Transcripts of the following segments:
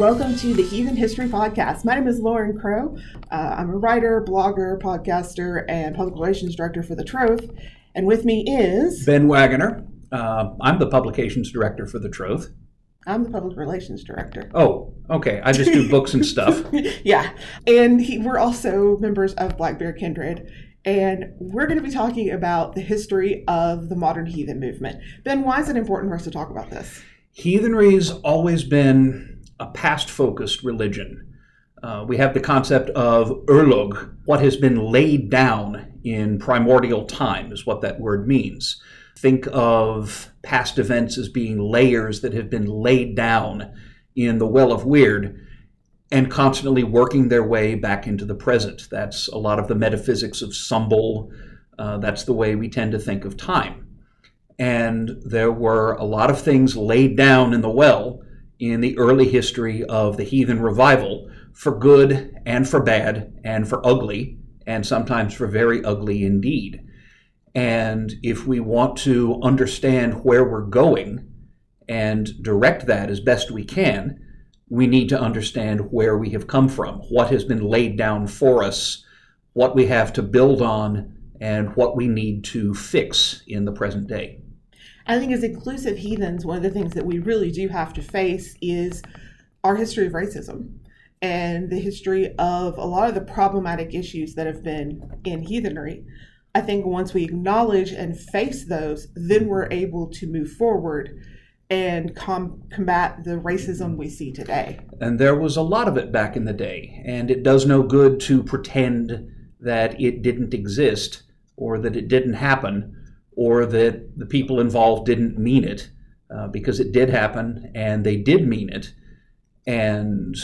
Welcome to the Heathen History Podcast. My name is Lauren Crow. Uh, I'm a writer, blogger, podcaster, and public relations director for The Troth. And with me is. Ben Waggoner. Uh, I'm the publications director for The Troth. I'm the public relations director. Oh, okay. I just do books and stuff. yeah. And he, we're also members of Black Bear Kindred. And we're going to be talking about the history of the modern heathen movement. Ben, why is it important for us to talk about this? Heathenry's always been a past focused religion. Uh, we have the concept of urlog, what has been laid down in primordial time, is what that word means. Think of past events as being layers that have been laid down in the well of Wyrd and constantly working their way back into the present. That's a lot of the metaphysics of sumbel. Uh, that's the way we tend to think of time. And there were a lot of things laid down in the well in the early history of the heathen revival for good and for bad and for ugly, and sometimes for very ugly indeed. And if we want to understand where we're going and direct that as best we can, we need to understand where we have come from, what has been laid down for us, what we have to build on, and what we need to fix in the present day. I think as inclusive heathens, one of the things that we really do have to face is our history of racism and the history of a lot of the problematic issues that have been in heathenry. I think once we acknowledge and face those, then we're able to move forward and com- combat the racism we see today. And there was a lot of it back in the day, and it does no good to pretend that it didn't exist or that it didn't happen or that the people involved didn't mean it uh, because it did happen and they did mean it. And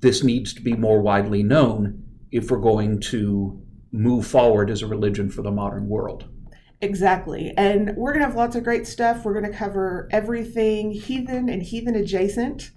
this needs to be more widely known if we're going to move forward as a religion for the modern world. Exactly. And we're going to have lots of great stuff. We're going to cover everything heathen and heathen adjacent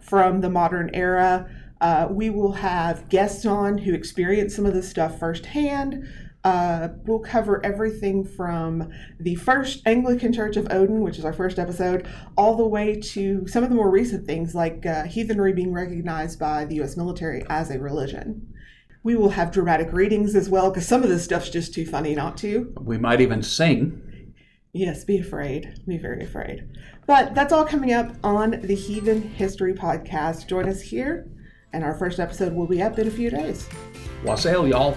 from the modern era. Uh, we will have guests on who experience some of this stuff firsthand. Uh, we'll cover everything from the first Anglecyn Church of Odin, which is our first episode, all the way to some of the more recent things like uh, heathenry being recognized by the U.S. military as a religion. We will have dramatic readings as well, because some of this stuff's just too funny not to. We might even sing. Yes, be afraid. Be very afraid. But that's all coming up on the Heathen History Podcast. Join us here, and our first episode will be up in a few days. Wassail, y'all.